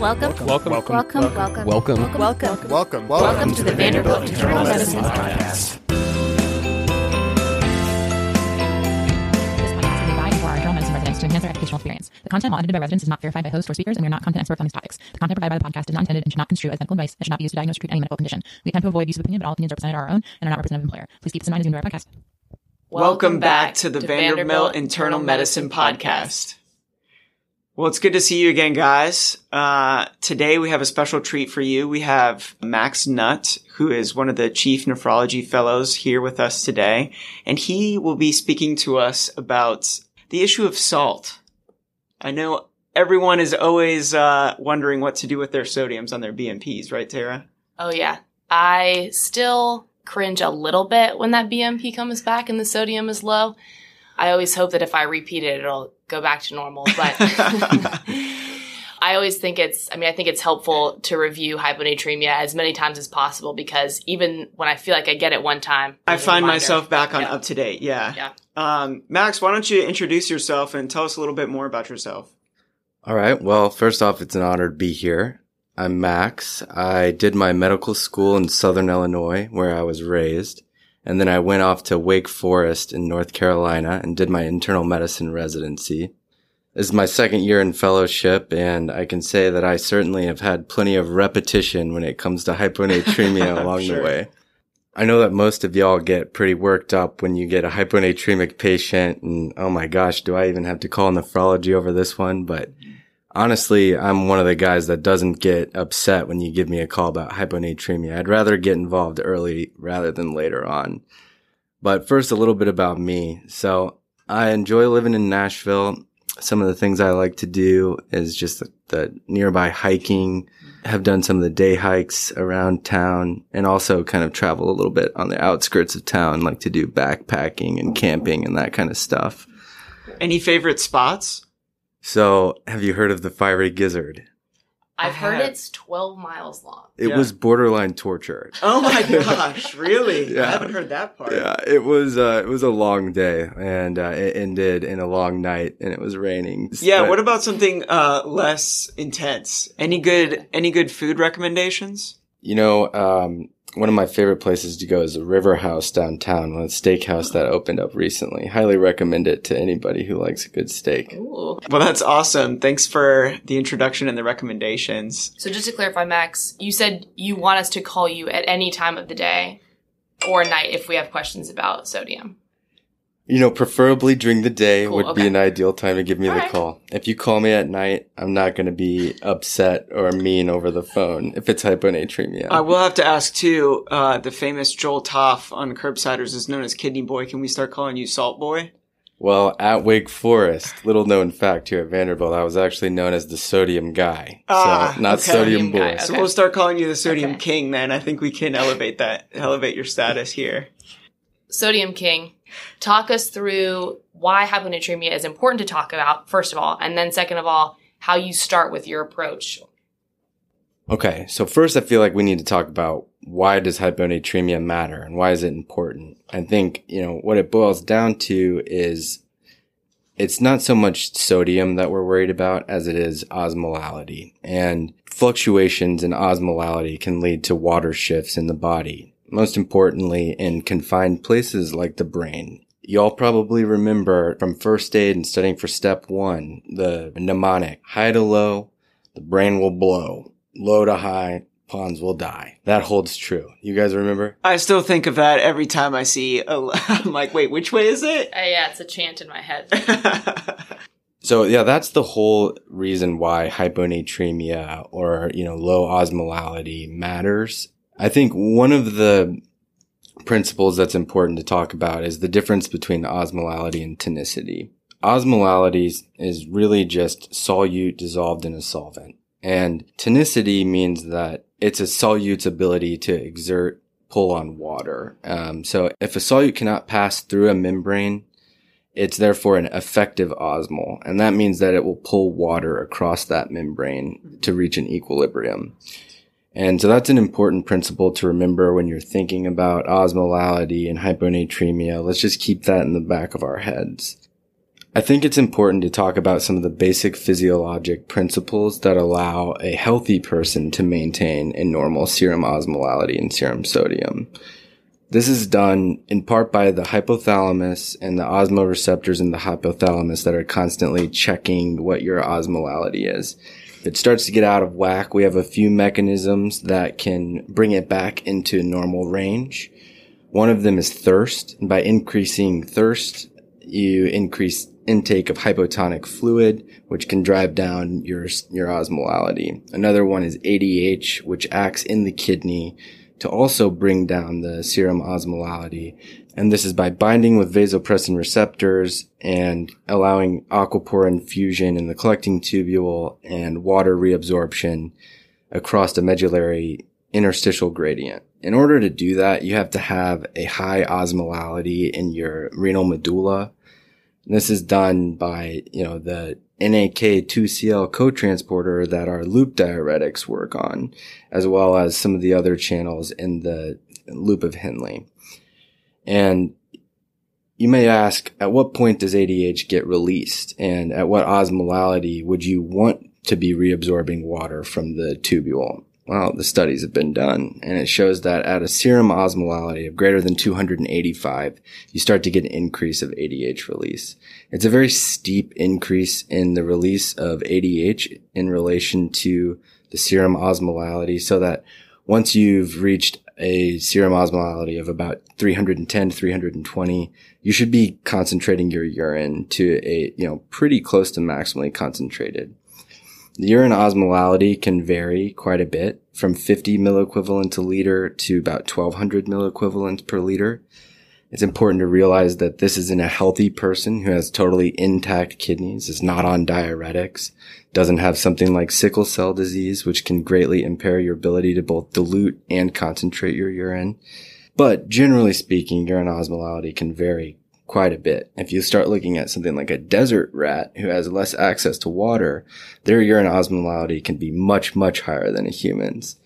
Welcome. Welcome. Welcome. Welcome. Welcome. Welcome. Welcome. Welcome. Welcome to the Vanderbilt Internal Medicine Podcast. This podcast is designed for our internal medicine residents to enhance their educational experience. The content while edited by residents is not verified by hosts or speakers, and we are not content experts on these topics. The content provided by the podcast is not intended and should not construe as medical advice and should not be used to diagnose or treat any medical condition. We attempt to avoid use of opinion, but all opinions are represented are our own and are not representative of employer. Please keep this in mind as you enjoy our podcast. Welcome back to the Vanderbilt Internal Medicine Podcast. Well, it's good to see you again, guys. Uh, today we have a special treat for you. We have Max Nutt, who is one of the chief nephrology fellows here with us today, and he will be speaking to us about the issue of salt. I know everyone is always uh, wondering what to do with their sodiums on their BMPs, right, Tara? Oh yeah. I still cringe a little bit when that BMP comes back and the sodium is low. I always hope that if I repeat it, it'll go back to normal. But I always think it's, I mean, I think it's helpful to review hyponatremia as many times as possible because even when I feel like I get it one time, I find myself back on Yeah. UpToDate. Yeah. Yeah. Um, Max, why don't you introduce yourself and tell us a little bit more about yourself? All right. Well, first off, it's an honor to be here. I'm Max. I did my medical school in Southern Illinois, where I was raised. And then I went off to Wake Forest in North Carolina and did my internal medicine residency. This is my second year in fellowship, and I can say that I certainly have had plenty of repetition when it comes to hyponatremia along Sure. the way. I know that most of y'all get pretty worked up when you get a hyponatremic patient and oh my gosh, do I even have to call nephrology over this one? But honestly, I'm one of the guys that doesn't get upset when you give me a call about hyponatremia. I'd rather get involved early rather than later on. But first, a little bit about me. So I enjoy living in Nashville. Some of the things I like to do is just the, the nearby hiking, have done some of the day hikes around town and also kind of travel a little bit on the outskirts of town, like to do backpacking and camping and that kind of stuff. Any favorite spots? So have you heard of the fiery gizzard? I've heard have. it's 12 miles long. It Yeah. was borderline torture. Oh my gosh, really? Yeah. I haven't heard that part. Yeah, it was uh, it was a long day, and uh, it ended in a long night, and it was raining. Yeah, But- what about something uh, less intense? Any good any good food recommendations? You know? Um, one of my favorite places to go is the River House downtown, a steakhouse that opened up recently. Highly recommend it to anybody who likes a good steak. Ooh. Well, that's awesome. Thanks for the introduction and the recommendations. So just to clarify, Max, you said you want us to call you at any time of the day or night if we have questions about sodium. You know, preferably during the day Cool, would okay. be an ideal time to give me All the right. call. If you call me at night, I'm not going to be upset or mean over the phone if it's hyponatremia. I will have to ask too. Uh, the famous Joel Topf on Curbsiders is known as Kidney Boy. Can we start calling you Salt Boy? Well, at Wake Forest, little known fact here at Vanderbilt, I was actually known as the sodium guy. Ah, so, not okay. sodium Sodium guy, boy. So we'll start calling you the Sodium Okay. King. Then I think we can elevate that, elevate your status here. Sodium King, talk us through why hyponatremia is important to talk about, first of all, and then second of all, how you start with your approach. Okay, so first I feel like we need to talk about why does hyponatremia matter and why is it important? I think, you know, what it boils down to is it's not so much sodium that we're worried about as it is osmolality. And fluctuations in osmolality can lead to water shifts in the body, most importantly in confined places like the brain. Y'all probably remember from first aid and studying for step one, the mnemonic, high to low, the brain will blow, low to high, pons will die. That holds true. You guys remember? I still think of that every time I see. A, I'm like, wait, which way is it? Uh, yeah, it's a chant in my head. So yeah, that's the whole reason why hyponatremia or, you know, low osmolality matters. I think one of the principles that's important to talk about is the difference between osmolality and tonicity. Osmolality is really just solute dissolved in a solvent. And tonicity means that it's a solute's ability to exert pull on water. Um, so if a solute cannot pass through a membrane, it's therefore an effective osmol, and that means that it will pull water across that membrane to reach an equilibrium. And so that's an important principle to remember when you're thinking about osmolality and hyponatremia. Let's just keep that in the back of our heads. I think it's important to talk about some of the basic physiologic principles that allow a healthy person to maintain a normal serum osmolality and serum sodium. This is done in part by the hypothalamus and the osmoreceptors in the hypothalamus that are constantly checking what your osmolality is. It starts to get out of whack, we have a few mechanisms that can bring it back into normal range. One of them is thirst. And by increasing thirst, you increase intake of hypotonic fluid, which can drive down your, your osmolality. Another one is ADH, which acts in the kidney to also bring down the serum osmolality. And this is by binding with vasopressin receptors and allowing aquaporin infusion in the collecting tubule and water reabsorption across the medullary interstitial gradient. In order to do that, you have to have a high osmolality in your renal medulla. And this is done by, you know, the NAK2Cl cotransporter that our loop diuretics work on, as well as some of the other channels in the loop of Henle. And you may ask, at what point does ADH get released? And at what osmolality would you want to be reabsorbing water from the tubule? Well, the studies have been done and it shows that at a serum osmolality of greater than 285, you start to get an increase of ADH release. It's a very steep increase in the release of ADH in relation to the serum osmolality so that once you've reached a serum osmolality of about 310 to 320, you should be concentrating your urine to a, you know, pretty close to maximally concentrated. The urine osmolality can vary quite a bit from 50 milliequivalent to liter to about 1200 milliequivalent per liter. It's important to realize that this is in a healthy person who has totally intact kidneys, is not on diuretics, doesn't have something like sickle cell disease, which can greatly impair your ability to both dilute and concentrate your urine. But generally speaking, urine osmolality can vary quite a bit. If you start looking at something like a desert rat who has less access to water, their urine osmolality can be much, much higher than a human's,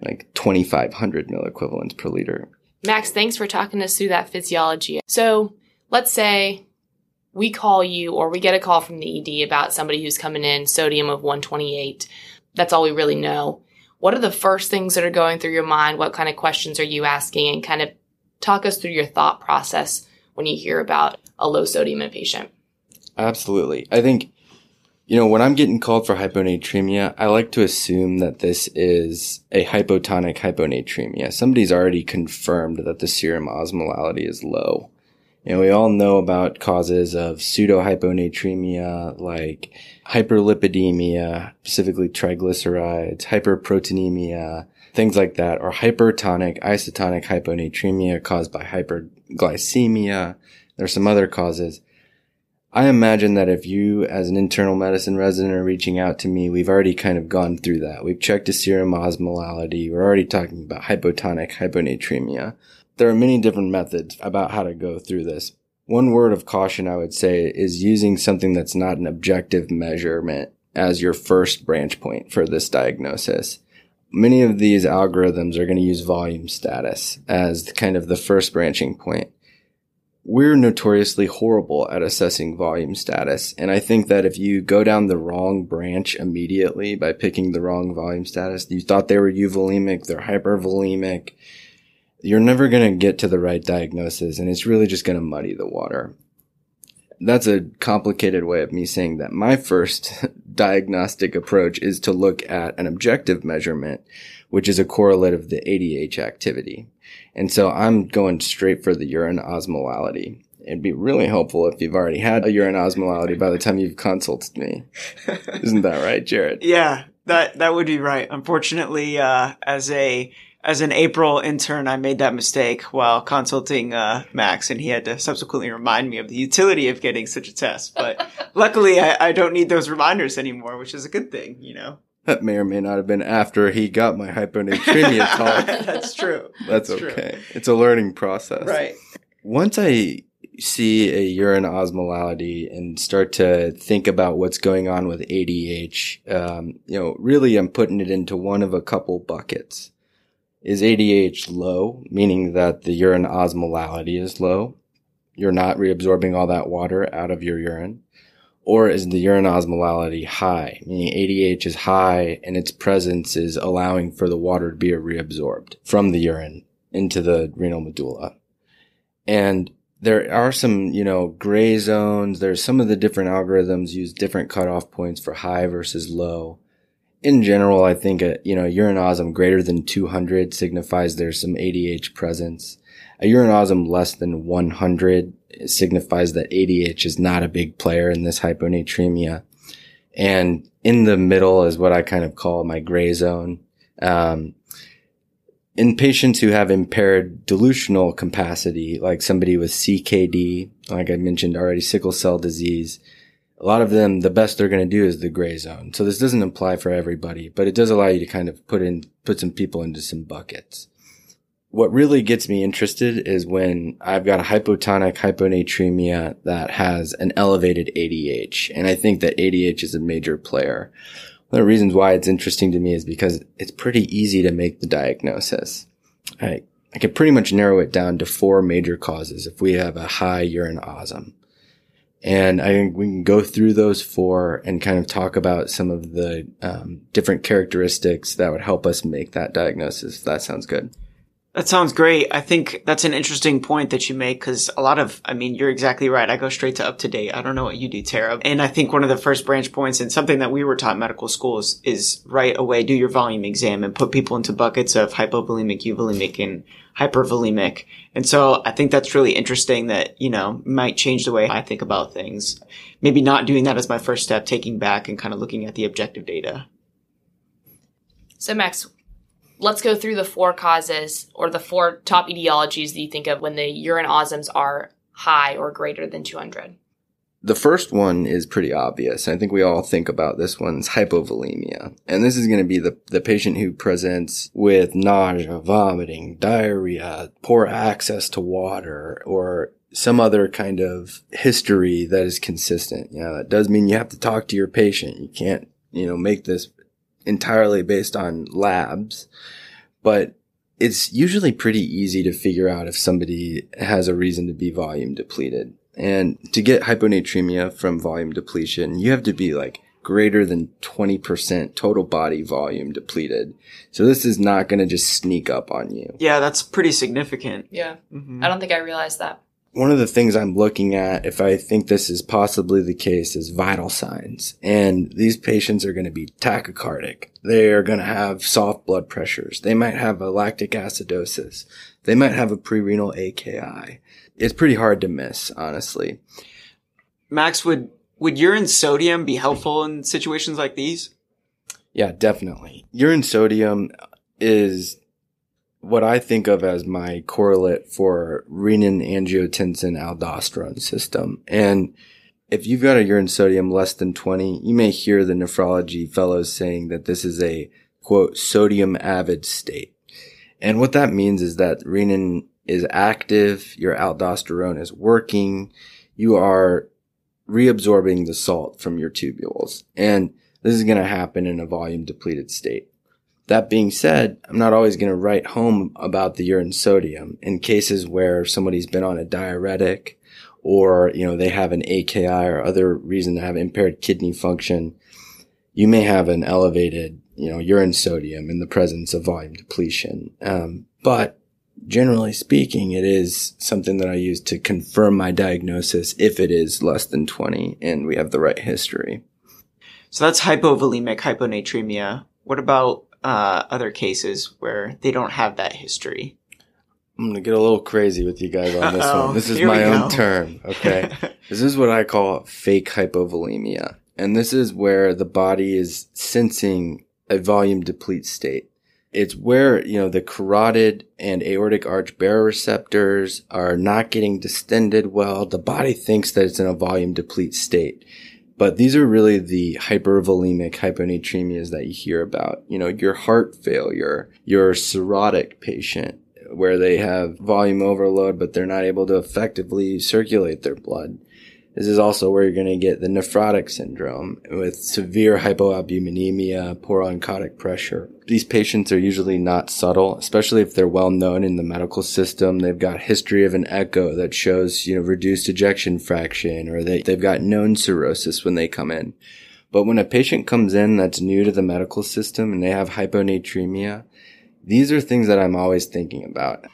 like 2,500 milliequivalents per liter. Max, thanks for talking us through that physiology. So let's say we call you or we get a call from the ED about somebody who's coming in sodium of 128. That's all we really know. What are the first things that are going through your mind? What kind of questions are you asking? And kind of talk us through your thought process when you hear about a low sodium in a patient. Absolutely. I think, you know, when I'm getting called for hyponatremia, I like to assume that this is a hypotonic hyponatremia. Somebody's already confirmed that the serum osmolality is low. And we all know about causes of pseudo hyponatremia like hyperlipidemia, specifically triglycerides, hyperproteinemia, things like that, or hypertonic isotonic hyponatremia caused by hyperglycemia. There are some other causes. I imagine that if you, as an internal medicine resident, are reaching out to me, we've already kind of gone through that. We've checked a serum osmolality. We're already talking about hypotonic hyponatremia. There are many different methods about how to go through this. One word of caution I would say is using something that's not an objective measurement as your first branch point for this diagnosis many of these algorithms are going to use volume status as kind of the first branching point. We're notoriously horrible at assessing volume status. And I think that if you go down the wrong branch immediately by picking the wrong volume status, you thought they were euvolemic, they're hypervolemic, you're never going to get to the right diagnosis. And it's really just going to muddy the water that's a complicated way of me saying that my first diagnostic approach is to look at an objective measurement, which is a correlate of the ADH activity. And so I'm going straight for the urine osmolality. It'd be really helpful if you've already had a urine osmolality by the time you've consulted me. Isn't that right, Jared? Yeah, that that would be right. Unfortunately, uh, as a as an April intern, I made that mistake while consulting uh, Max, and he had to subsequently remind me of the utility of getting such a test. But luckily, I, I, don't need those reminders anymore, which is a good thing, you know. That may or may not have been after he got my hyponatremia talk. That's true. That's, That's okay. True. It's a learning process. Right. Once I see a urine osmolality and start to think about what's going on with ADH, um, you know, really I'm putting it into one of a couple buckets. Is ADH low, meaning that the urine osmolality is low? You're not reabsorbing all that water out of your urine. Or is the urine osmolality high, meaning ADH is high and its presence is allowing for the water to be reabsorbed from the urine into the renal medulla. And there are some, you know, gray zones. There's some of the different algorithms use different cutoff points for high versus low. In general, I think a, you know, urine osm greater than 200 signifies there's some ADH presence. A urine osm less than 100 signifies that ADH is not a big player in this hyponatremia. And in the middle is what I kind of call my gray zone. Um, in patients who have impaired dilutional capacity, like somebody with CKD, like I mentioned already, sickle cell disease, a lot of them, the best they're going to do is the gray zone. So this doesn't apply for everybody, but it does allow you to kind of put in, put some people into some buckets what really gets me interested is when I've got a hypotonic hyponatremia that has an elevated ADH. And I think that ADH is a major player. One of the reasons why it's interesting to me is because it's pretty easy to make the diagnosis. I, I can pretty much narrow it down to four major causes if we have a high urine osm. And I think we can go through those four and kind of talk about some of the um, different characteristics that would help us make that diagnosis. That sounds good. That sounds great. I think that's an interesting point that you make because a lot of, I mean, you're exactly right. I go straight to UpToDate. I don't know what you do, Tara. And I think one of the first branch points and something that we were taught medical school is, is right away do your volume exam and put people into buckets of hypovolemic, euvolemic, and hypervolemic. And so I think that's really interesting that, you know, might change the way I think about things. Maybe not doing that as my first step, taking back and kind of looking at the objective data. So, Max, let's go through the four causes or the four top etiologies that you think of when the urine osms are high or greater than 200. The first one is pretty obvious. I think we all think about this one's hypovolemia. And this is going to be the, the patient who presents with nausea, vomiting, diarrhea, poor access to water, or some other kind of history that is consistent. You know, that does mean you have to talk to your patient. You can't, you know, make this entirely based on labs, but it's usually pretty easy to figure out if somebody has a reason to be volume depleted. And to get hyponatremia from volume depletion, you have to be like greater than 20% total body volume depleted. So this is not going to just sneak up on you. Yeah, that's pretty significant. Yeah. Mm-hmm. I don't think I realized that one of the things I'm looking at, if I think this is possibly the case, is vital signs. And these patients are going to be tachycardic. They are going to have soft blood pressures. They might have a lactic acidosis. They might have a prerenal AKI. It's pretty hard to miss, honestly. Max, would, would urine sodium be helpful in situations like these? Yeah, definitely. Urine sodium is what I think of as my correlate for renin angiotensin aldosterone system. And if you've got a urine sodium less than 20, you may hear the nephrology fellows saying that this is a quote sodium avid state. And what that means is that renin is active, your aldosterone is working, you are reabsorbing the salt from your tubules. And this is going to happen in a volume depleted state. That being said, I'm not always going to write home about the urine sodium in cases where somebody's been on a diuretic or, you know, they have an AKI or other reason to have impaired kidney function. You may have an elevated, you know, urine sodium in the presence of volume depletion. Um, but generally speaking, it is something that I use to confirm my diagnosis if it is less than 20 and we have the right history. So that's hypovolemic hyponatremia. What about uh, other cases where they don't have that history. I'm gonna get a little crazy with you guys on this Uh-oh, one. This is my own term, okay? this is what I call fake hypovolemia. And this is where the body is sensing a volume deplete state. It's where, you know, the carotid and aortic arch baroreceptors are not getting distended well. The body thinks that it's in a volume deplete state. But these are really the hypervolemic hyponatremias that you hear about. You know, your heart failure, your cirrhotic patient, where they have volume overload, but they're not able to effectively circulate their blood. This is also where you're going to get the nephrotic syndrome with severe hypoalbuminemia, poor oncotic pressure. These patients are usually not subtle, especially if they're well known in the medical system. They've got history of an echo that shows, you know, reduced ejection fraction or they, they've got known cirrhosis when they come in. But when a patient comes in that's new to the medical system and they have hyponatremia, these are things that I'm always thinking about.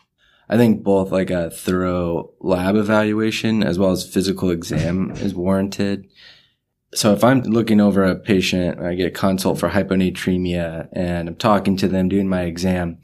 I think both like a thorough lab evaluation as well as physical exam is warranted. So if I'm looking over a patient, I get a consult for hyponatremia and I'm talking to them doing my exam,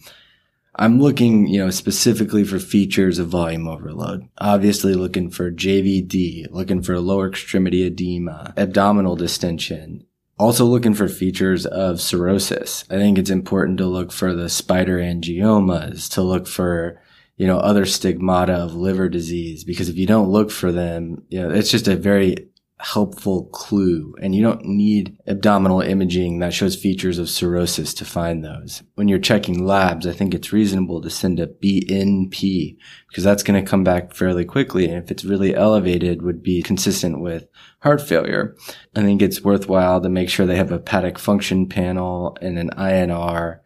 I'm looking, you know, specifically for features of volume overload. Obviously looking for JVD, looking for lower extremity edema, abdominal distension, also looking for features of cirrhosis. I think it's important to look for the spider angiomas, to look for you know, other stigmata of liver disease, because if you don't look for them, you know, it's just a very helpful clue and you don't need abdominal imaging that shows features of cirrhosis to find those. When you're checking labs, I think it's reasonable to send a BNP because that's going to come back fairly quickly. And if it's really elevated would be consistent with heart failure. I think it's worthwhile to make sure they have a hepatic function panel and an INR.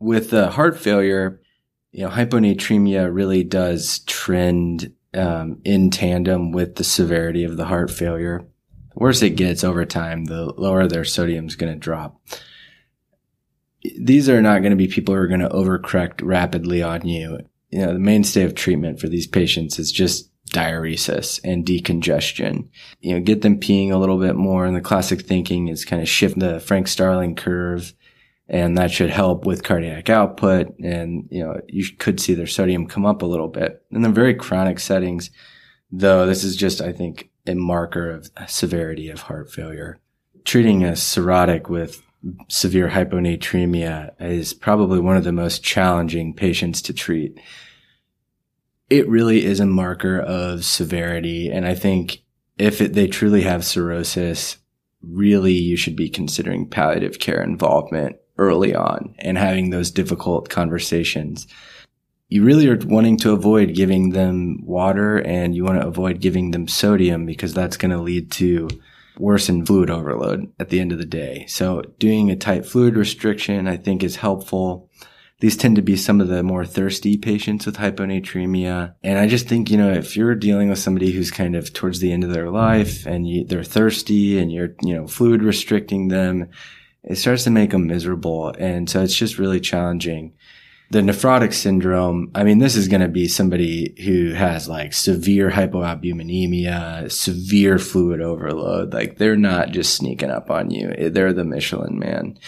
With the heart failure, you know, hyponatremia really does trend um, in tandem with the severity of the heart failure. The worse it gets over time, the lower their sodium is going to drop. These are not going to be people who are going to overcorrect rapidly on you. You know, the mainstay of treatment for these patients is just diuresis and decongestion. You know, get them peeing a little bit more. And the classic thinking is kind of shift the Frank Starling curve and that should help with cardiac output. And, you know, you could see their sodium come up a little bit. In the very chronic settings, though, this is just, I think, a marker of severity of heart failure. Treating a cirrhotic with severe hyponatremia is probably one of the most challenging patients to treat. It really is a marker of severity. And I think if it, they truly have cirrhosis, really you should be considering palliative care involvement early on and having those difficult conversations. You really are wanting to avoid giving them water and you want to avoid giving them sodium because that's going to lead to worsen fluid overload at the end of the day. So doing a tight fluid restriction, I think is helpful. These tend to be some of the more thirsty patients with hyponatremia. And I just think, you know, if you're dealing with somebody who's kind of towards the end of their life and you, they're thirsty and you're, you know, fluid restricting them, it starts to make them miserable. And so it's just really challenging. The nephrotic syndrome, I mean, this is going to be somebody who has like severe hypoalbuminemia, severe fluid overload. Like they're not just sneaking up on you. They're the Michelin man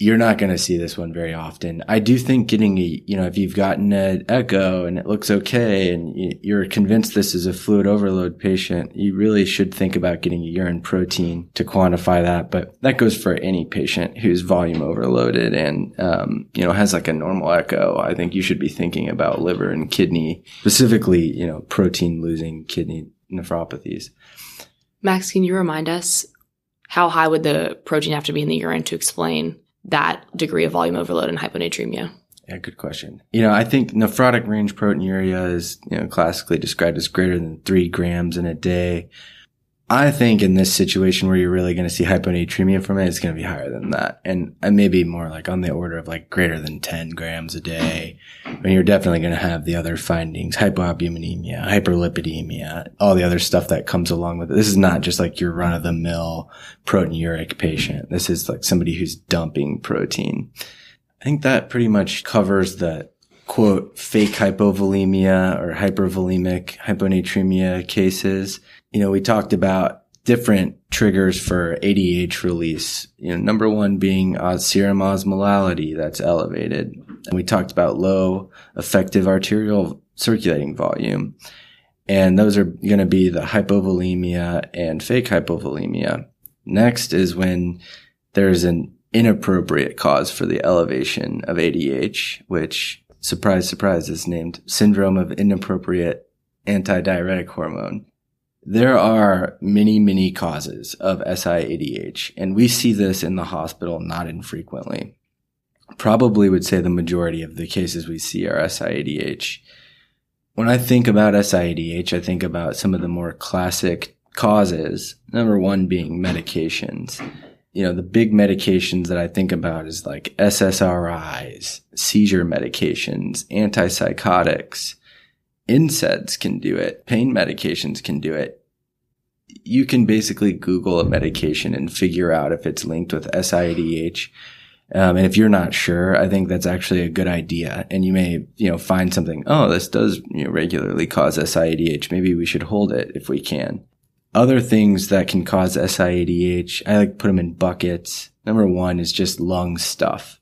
you're not going to see this one very often. I do think getting a, you know, if you've gotten an echo and it looks okay and you're convinced this is a fluid overload patient, you really should think about getting a urine protein to quantify that. But that goes for any patient who's volume overloaded and, um, you know, has like a normal echo. I think you should be thinking about liver and kidney, specifically, you know, protein losing kidney nephropathies. Max, can you remind us how high would the protein have to be in the urine to explain that degree of volume overload and hyponatremia? Yeah, good question. You know, I think nephrotic range proteinuria is, you know, classically described as greater than three grams in a day. I think in this situation where you're really going to see hyponatremia from it, it's going to be higher than that. And, maybe more like on the order of like greater than 10 grams a day. And you're definitely going to have the other findings, hypoalbuminemia, hyperlipidemia, all the other stuff that comes along with it. This is not just like your run of the mill proteinuric patient. This is like somebody who's dumping protein. I think that pretty much covers the quote fake hypovolemia or hypervolemic hyponatremia cases you know, we talked about different triggers for ADH release. You know, number one being uh, serum osmolality that's elevated. And we talked about low effective arterial circulating volume. And those are going to be the hypovolemia and fake hypovolemia. Next is when there's an inappropriate cause for the elevation of ADH, which surprise, surprise is named syndrome of inappropriate antidiuretic hormone. There are many, many causes of SIADH, and we see this in the hospital not infrequently. Probably would say the majority of the cases we see are SIADH. when I think about SIADH, I think about some of the more classic causes. Number one being medications. You know, the big medications that I think about is like SSRIs, seizure medications, antipsychotics, NSAIDs can do it. Pain medications can do it. You can basically Google a medication and figure out if it's linked with SIADH um, and if you're not sure, I think that's actually a good idea. And you may, you know, find something, oh, this does you know, regularly cause SIADH. Maybe we should hold it if we can. Other things that can cause SIADH, I like put them in buckets. Number one is just lung stuff.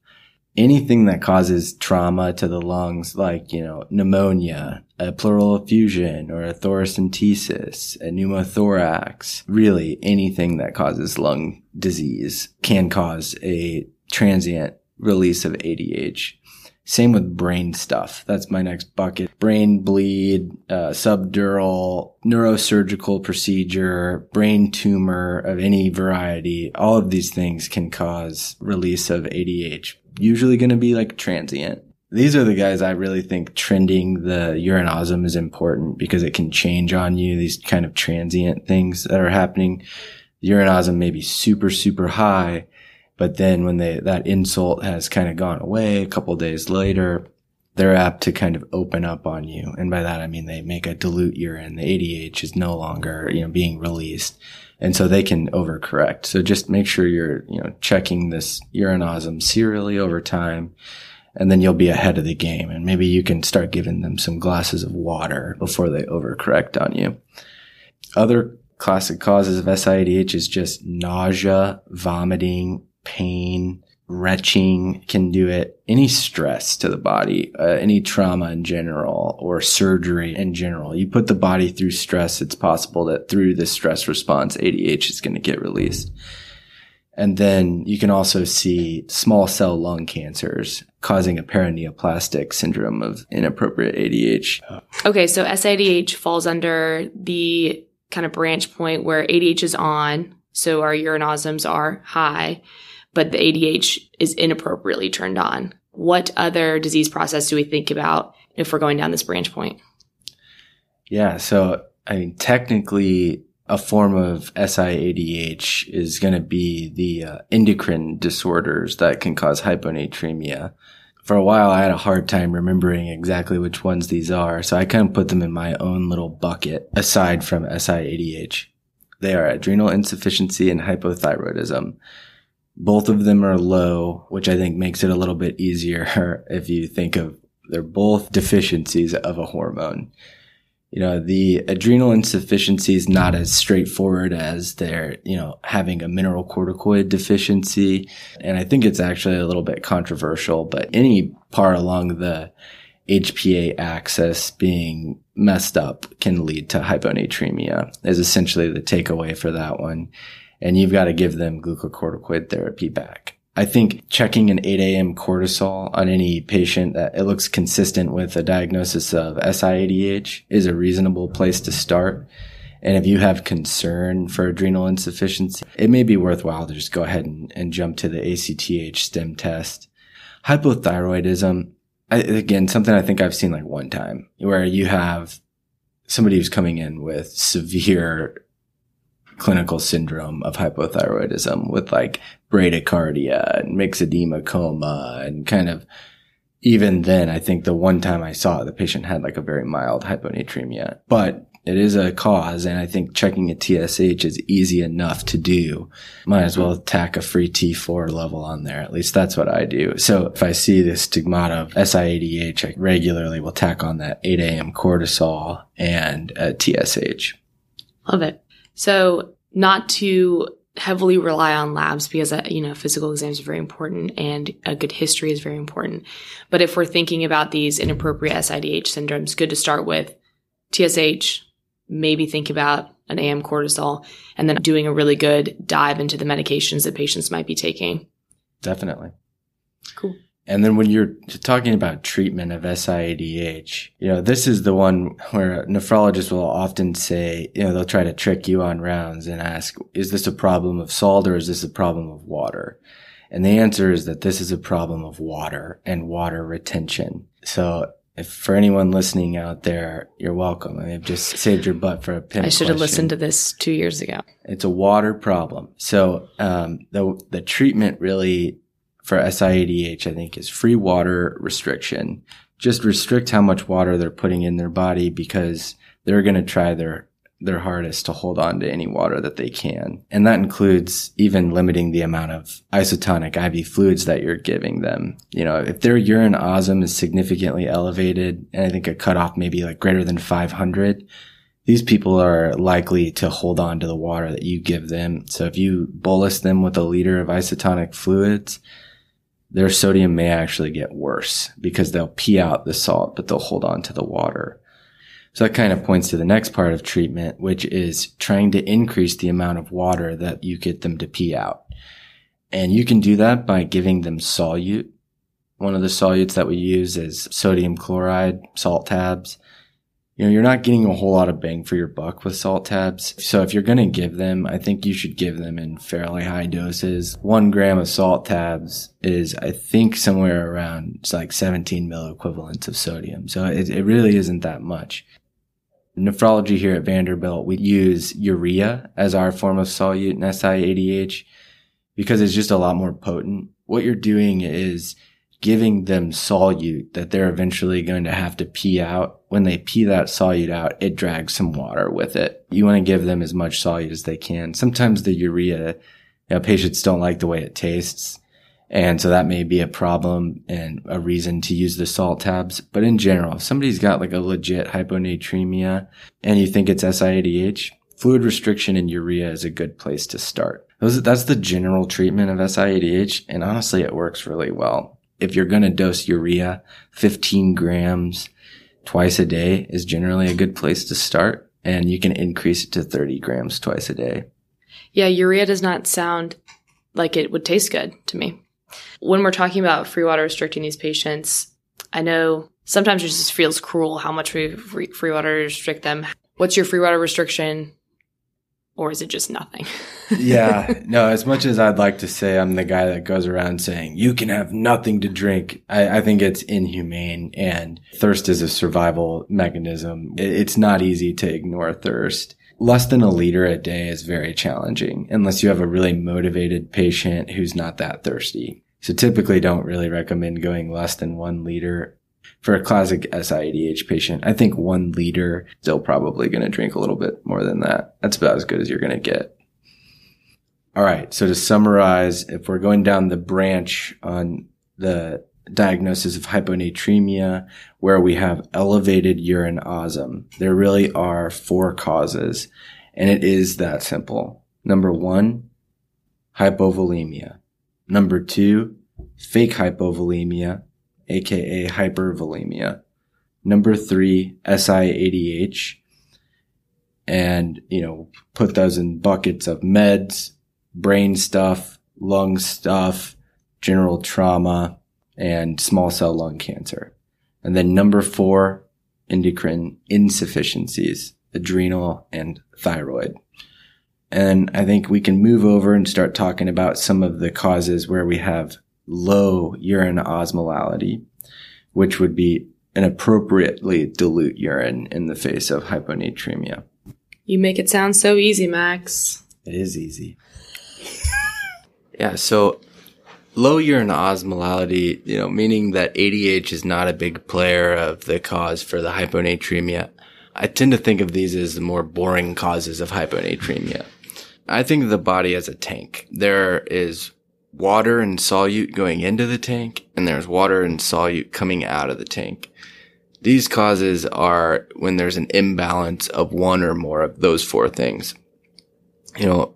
Anything that causes trauma to the lungs, like, you know, pneumonia, a pleural effusion or a thoracentesis, a pneumothorax, really anything that causes lung disease can cause a transient release of ADH. Same with brain stuff. That's my next bucket. Brain bleed, uh, subdural, neurosurgical procedure, brain tumor of any variety. All of these things can cause release of ADH. Usually going to be like transient. These are the guys I really think trending the urine osm is important because it can change on you. These kind of transient things that are happening. The urine osm may be super, super high but then when they, that insult has kind of gone away a couple days later, they're apt to kind of open up on you. And by that, I mean they make a dilute urine. The ADH is no longer, you know, being released. And so they can overcorrect. So just make sure you're, you know, checking this urine osm serially over time. And then you'll be ahead of the game. And maybe you can start giving them some glasses of water before they overcorrect on you. Other classic causes of SIADH is just nausea, vomiting, pain, retching can do it. Any stress to the body, uh, any trauma in general, or surgery in general. You put the body through stress, it's possible that through the stress response, ADH is going to get released. And then you can also see small cell lung cancers causing a paraneoplastic syndrome of inappropriate ADH. Okay, so SIDH falls under the kind of branch point where ADH is on, so our urine osms are high but the ADH is inappropriately turned on. What other disease process do we think about if we're going down this branch point? Yeah. So, I mean, technically, a form of SIADH is going to be the uh, endocrine disorders that can cause hyponatremia. For a while, I had a hard time remembering exactly which ones these are, so I kind of put them in my own little bucket aside from SIADH. They are adrenal insufficiency and hypothyroidism. Both of them are low, which I think makes it a little bit easier if you think of they're both deficiencies of a hormone. You know, the adrenal insufficiency is not as straightforward as they're, you know, having a mineralocorticoid deficiency. And I think it's actually a little bit controversial, but any part along the HPA axis being messed up can lead to hyponatremia is essentially the takeaway for that one and you've got to give them glucocorticoid therapy back. I think checking an 8 a.m. cortisol on any patient that it looks consistent with a diagnosis of SIADH is a reasonable place to start. And if you have concern for adrenal insufficiency, it may be worthwhile to just go ahead and, and jump to the ACTH stim test. Hypothyroidism, I, again, something I think I've seen like one time where you have somebody who's coming in with severe clinical syndrome of hypothyroidism with like bradycardia and myxedema coma and kind of even then, I think the one time I saw it, the patient had like a very mild hyponatremia, but it is a cause. And I think checking a TSH is easy enough to do. Might as well tack a free T4 level on there. At least that's what I do. So if I see the stigmata of SIADH, I regularly will tack on that 8 a.m. cortisol and a TSH. Love it. So not to heavily rely on labs because uh, you know physical exams are very important and a good history is very important. But if we're thinking about these inappropriate SIDH syndromes, good to start with TSH. Maybe think about an AM cortisol, and then doing a really good dive into the medications that patients might be taking. Definitely. Cool. And then when you're talking about treatment of SIADH, you know, this is the one where nephrologists will often say, you know, they'll try to trick you on rounds and ask, is this a problem of salt or is this a problem of water? And the answer is that this is a problem of water and water retention. So if for anyone listening out there, you're welcome. I've just saved your butt for a pin. I should have listened to this two years ago. It's a water problem. So um, the the treatment really for SIADH, I think, is free water restriction. Just restrict how much water they're putting in their body because they're going to try their their hardest to hold on to any water that they can. And that includes even limiting the amount of isotonic IV fluids that you're giving them. You know, if their urine osm is significantly elevated, and I think a cutoff maybe like greater than 500, these people are likely to hold on to the water that you give them. So if you bolus them with a liter of isotonic fluids, their sodium may actually get worse because they'll pee out the salt, but they'll hold on to the water. So that kind of points to the next part of treatment, which is trying to increase the amount of water that you get them to pee out. And you can do that by giving them solute. One of the solutes that we use is sodium chloride salt tabs. You know, you're not getting a whole lot of bang for your buck with salt tabs. So if you're going to give them, I think you should give them in fairly high doses. One gram of salt tabs is, I think, somewhere around it's like 17 milliequivalents of sodium. So it, it really isn't that much nephrology here at Vanderbilt, we use urea as our form of solute in SIADH because it's just a lot more potent. What you're doing is giving them solute that they're eventually going to have to pee out. When they pee that solute out, it drags some water with it. You want to give them as much solute as they can. Sometimes the urea, you know, patients don't like the way it tastes. And so that may be a problem and a reason to use the salt tabs. But in general, if somebody's got like a legit hyponatremia and you think it's SIADH, fluid restriction and urea is a good place to start. Those, that's the general treatment of SIADH. And honestly, it works really well. If you're going to dose urea, 15 grams twice a day is generally a good place to start. And you can increase it to 30 grams twice a day. Yeah, urea does not sound like it would taste good to me. When we're talking about free water restricting these patients, I know sometimes it just feels cruel how much we free, water restrict them. What's your free water restriction? Or is it just nothing? yeah, no, as much as I'd like to say I'm the guy that goes around saying you can have nothing to drink, I, I think it's inhumane and thirst is a survival mechanism. It, it's not easy to ignore thirst less than a liter a day is very challenging unless you have a really motivated patient who's not that thirsty. So typically don't really recommend going less than one liter. For a classic SIADH patient, I think one liter, still probably going to drink a little bit more than that. That's about as good as you're going to get. All right. So to summarize, if we're going down the branch on the diagnosis of hyponatremia where we have elevated urine osm. There really are four causes, and it is that simple. Number one, hypovolemia. Number two, fake hypovolemia, aka hypervolemia. Number three, SIADH. And, you know, put those in buckets of meds, brain stuff, lung stuff, general trauma, and small cell lung cancer. And then number four, endocrine insufficiencies, adrenal and thyroid. And I think we can move over and start talking about some of the causes where we have low urine osmolality, which would be an appropriately dilute urine in the face of hyponatremia. You make it sound so easy, Max. It is easy. Yeah. So low urine osmolality, you know, meaning that ADH is not a big player of the cause for the hyponatremia. I tend to think of these as the more boring causes of hyponatremia. I think of the body as a tank. There is water and solute going into the tank, and there's water and solute coming out of the tank. These causes are when there's an imbalance of one or more of those four things. You know,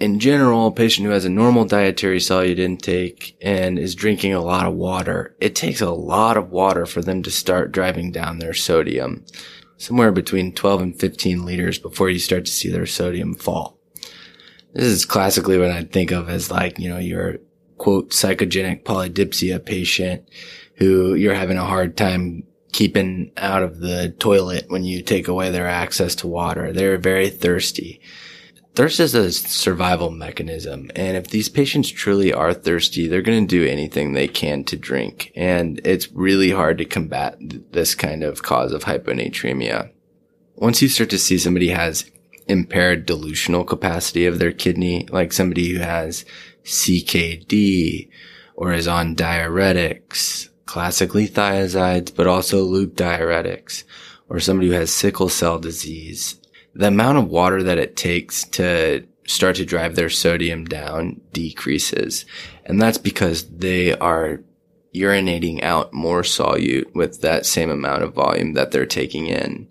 in general, a patient who has a normal dietary solute intake and is drinking a lot of water, it takes a lot of water for them to start driving down their sodium. Somewhere between 12 and 15 liters before you start to see their sodium fall. This is classically what I think of as like, you know, your quote psychogenic polydipsia patient who you're having a hard time keeping out of the toilet when you take away their access to water. They're very thirsty. Thirst is a survival mechanism. And if these patients truly are thirsty, they're going to do anything they can to drink. And it's really hard to combat this kind of cause of hyponatremia. Once you start to see somebody has impaired dilutional capacity of their kidney, like somebody who has CKD or is on diuretics, classically thiazides, but also loop diuretics, or somebody who has sickle cell disease, the amount of water that it takes to start to drive their sodium down decreases. And that's because they are urinating out more solute with that same amount of volume that they're taking in.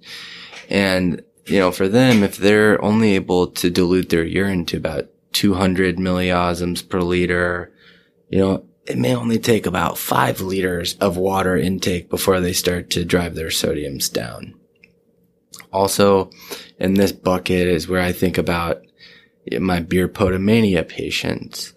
And, you know, for them, if they're only able to dilute their urine to about 200 milliosms per liter, you know, it may only take about five liters of water intake before they start to drive their sodiums down. Also, in this bucket is where I think about my beer potomania patients.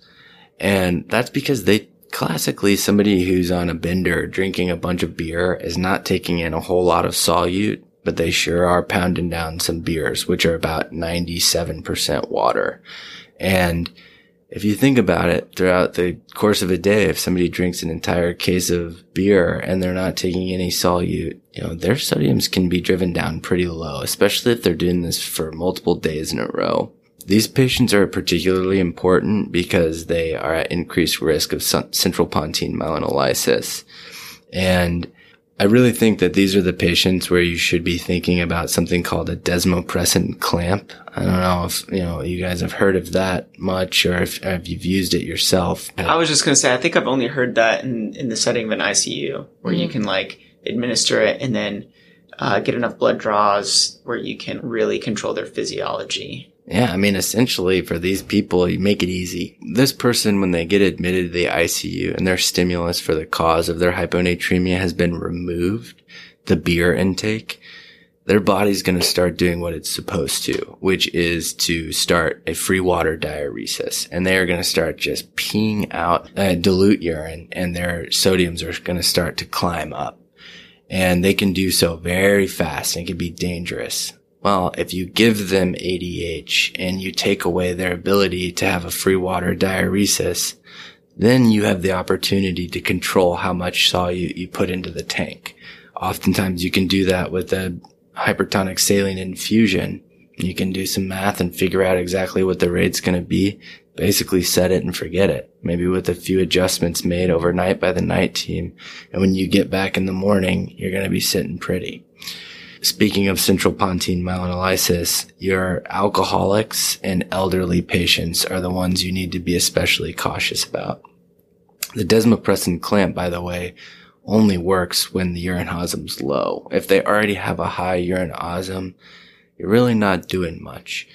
And that's because they classically somebody who's on a bender drinking a bunch of beer is not taking in a whole lot of solute, but they sure are pounding down some beers, which are about 97% water. And if you think about it throughout the course of a day, if somebody drinks an entire case of beer and they're not taking any solute, you know, their sodiums can be driven down pretty low, especially if they're doing this for multiple days in a row. These patients are particularly important because they are at increased risk of central pontine myelinolysis. And I really think that these are the patients where you should be thinking about something called a desmopressin clamp. I don't know if, you know, you guys have heard of that much or if, if you've used it yourself. I was just going to say, I think I've only heard that in, in the setting of an ICU where mm-hmm. you can like administer it and then uh, get enough blood draws where you can really control their physiology. Yeah, I mean, essentially for these people, you make it easy. This person, when they get admitted to the ICU and their stimulus for the cause of their hyponatremia has been removed, the beer intake, their body's going to start doing what it's supposed to, which is to start a free water diuresis. And they are going to start just peeing out uh, dilute urine and their sodiums are going to start to climb up. And they can do so very fast and it can be dangerous. Well, if you give them ADH and you take away their ability to have a free water diuresis, then you have the opportunity to control how much solute you put into the tank. Oftentimes you can do that with a hypertonic saline infusion. You can do some math and figure out exactly what the rate's going to be. Basically set it and forget it. Maybe with a few adjustments made overnight by the night team. And when you get back in the morning, you're going to be sitting pretty. Speaking of central pontine myelinolysis, your alcoholics and elderly patients are the ones you need to be especially cautious about. The desmopressin clamp, by the way, only works when the urine osm's low. If they already have a high urine osm, you're really not doing much.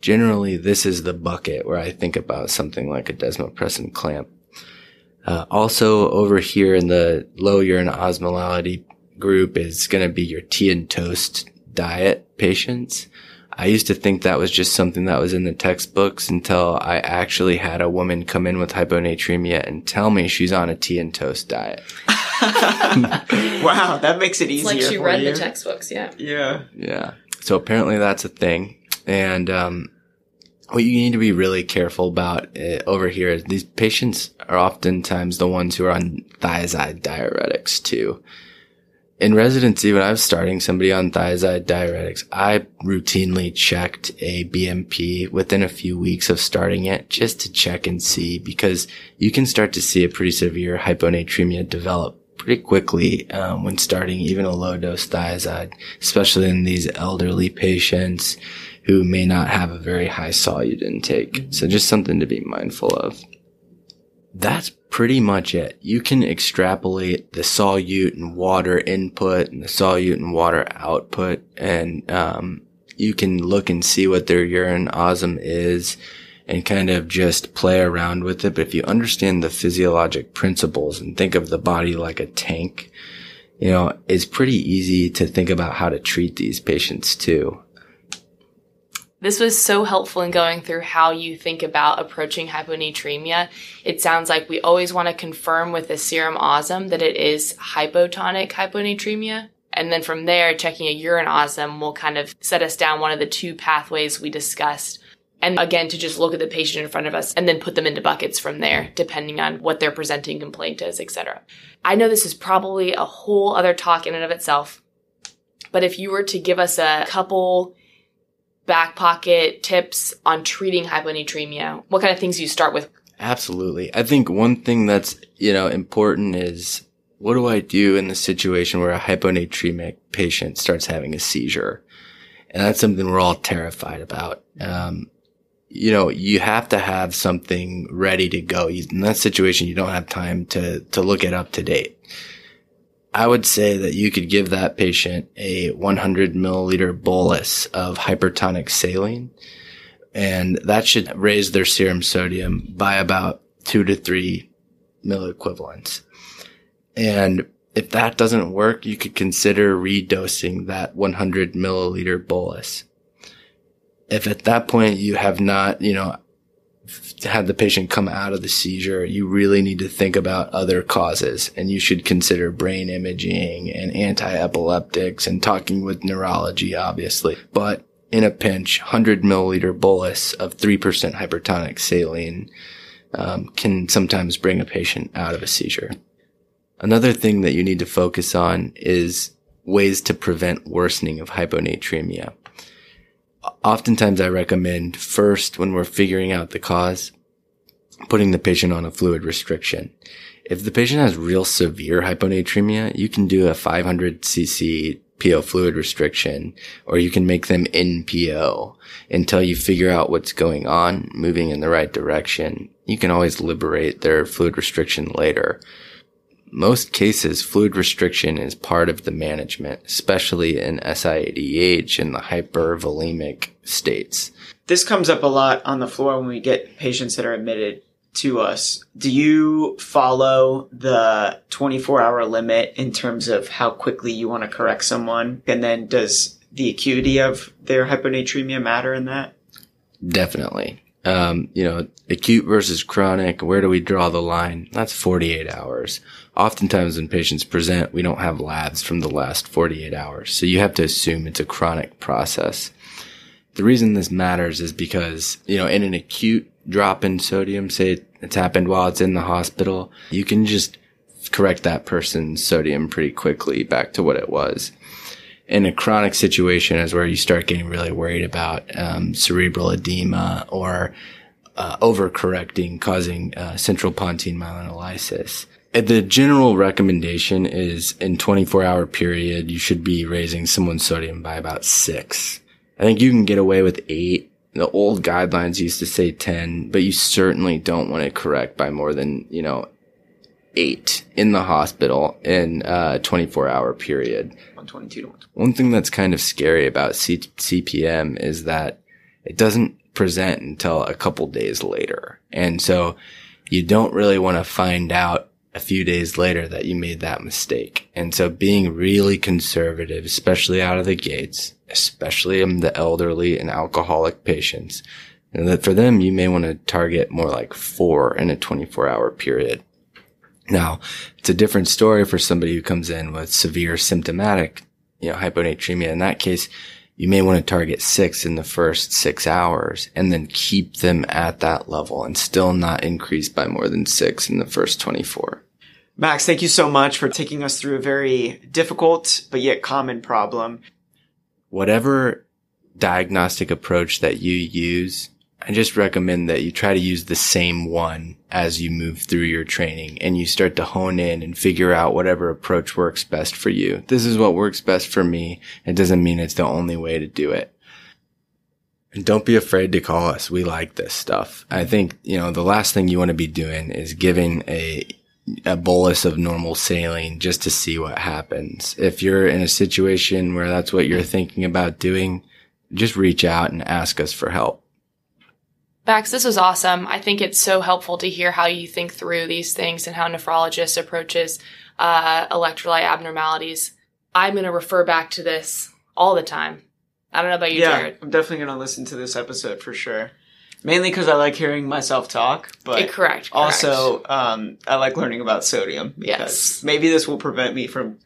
Generally, this is the bucket where I think about something like a desmopressin clamp. Uh, also over here in the low urine osmolality group is going to be your tea and toast diet patients. I used to think that was just something that was in the textbooks until I actually had a woman come in with hyponatremia and tell me she's on a tea and toast diet. wow, that makes it easier. It's like she read you. the textbooks, yeah. Yeah. Yeah. So apparently that's a thing. And, um, what you need to be really careful about uh, over here is these patients are oftentimes the ones who are on thiazide diuretics too in residency, when I was starting somebody on thiazide diuretics, I routinely checked a BMP within a few weeks of starting it just to check and see because you can start to see a pretty severe hyponatremia develop pretty quickly um, when starting even a low dose thiazide, especially in these elderly patients who may not have a very high solute intake. So just something to be mindful of. That's pretty much it. You can extrapolate the solute and water input and the solute and water output and, um, you can look and see what their urine osm is and kind of just play around with it. But if you understand the physiologic principles and think of the body like a tank, you know, it's pretty easy to think about how to treat these patients too. This was so helpful in going through how you think about approaching hyponatremia. It sounds like we always want to confirm with the serum osm that it is hypotonic hyponatremia. And then from there, checking a urine osm will kind of set us down one of the two pathways we discussed. And again, to just look at the patient in front of us and then put them into buckets from there, depending on what their presenting complaint is, etc. I know this is probably a whole other talk in and of itself, but if you were to give us a couple back pocket tips on treating hyponatremia, what kind of things do you start with? Absolutely. I think one thing that's, you know, important is what do I do in the situation where a hyponatremic patient starts having a seizure? And that's something we're all terrified about. Um, you know, you have to have something ready to go. In that situation, you don't have time to, to look it UpToDate. I would say that you could give that patient a 100 milliliter bolus of hypertonic saline, and that should raise their serum sodium by about two to three milliequivalents. And if that doesn't work, you could consider redosing that 100 milliliter bolus. If at that point you have not, you know, had the patient come out of the seizure, you really need to think about other causes and you should consider brain imaging and anti-epileptics and talking with neurology, obviously. But in a pinch, 100 milliliter bolus of 3% hypertonic saline um, can sometimes bring a patient out of a seizure. Another thing that you need to focus on is ways to prevent worsening of hyponatremia. Oftentimes I recommend first when we're figuring out the cause, putting the patient on a fluid restriction. If the patient has real severe hyponatremia, you can do a 500 cc PO fluid restriction, or you can make them NPO until you figure out what's going on, moving in the right direction. You can always liberate their fluid restriction later most cases, fluid restriction is part of the management, especially in SIADH and the hypervolemic states. This comes up a lot on the floor when we get patients that are admitted to us. Do you follow the 24 hour limit in terms of how quickly you want to correct someone? And then does the acuity of their hyponatremia matter in that? Definitely. Um, you know, acute versus chronic, where do we draw the line? That's 48 hours. Oftentimes when patients present, we don't have labs from the last 48 hours. So you have to assume it's a chronic process. The reason this matters is because, you know, in an acute drop in sodium, say it's happened while it's in the hospital, you can just correct that person's sodium pretty quickly back to what it was in a chronic situation is where you start getting really worried about um, cerebral edema or uh, overcorrecting, causing uh, central pontine myelinolysis. The general recommendation is in 24 hour period, you should be raising someone's sodium by about six. I think you can get away with eight. The old guidelines used to say 10, but you certainly don't want to correct by more than, you know, eight in the hospital in a 24 hour period. 122 to One thing that's kind of scary about C- CPM is that it doesn't present until a couple days later. And so you don't really want to find out a few days later that you made that mistake. And so being really conservative, especially out of the gates, especially in the elderly and alcoholic patients, that for them, you may want to target more like four in a 24 hour period. Now, it's a different story for somebody who comes in with severe symptomatic, you know, hyponatremia. In that case, you may want to target six in the first six hours and then keep them at that level and still not increase by more than six in the first 24. Max, thank you so much for taking us through a very difficult but yet common problem. Whatever diagnostic approach that you use, I just recommend that you try to use the same one as you move through your training and you start to hone in and figure out whatever approach works best for you. This is what works best for me. It doesn't mean it's the only way to do it. And don't be afraid to call us. We like this stuff. I think, you know, the last thing you want to be doing is giving a, a bolus of normal saline just to see what happens. If you're in a situation where that's what you're thinking about doing, just reach out and ask us for help. Max, this was awesome. I think it's so helpful to hear how you think through these things and how nephrologist approaches uh, electrolyte abnormalities. I'm going to refer back to this all the time. I don't know about you, yeah, Jared. I'm definitely going to listen to this episode for sure. Mainly because I like hearing myself talk, but Eh, correct, correct. also um, I like learning about sodium. Because Yes. Maybe this will prevent me from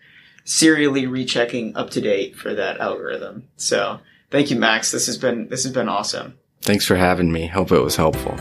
serially rechecking UpToDate for that algorithm. So thank you, Max. This has been this has been awesome. Thanks for having me. Hope it was helpful.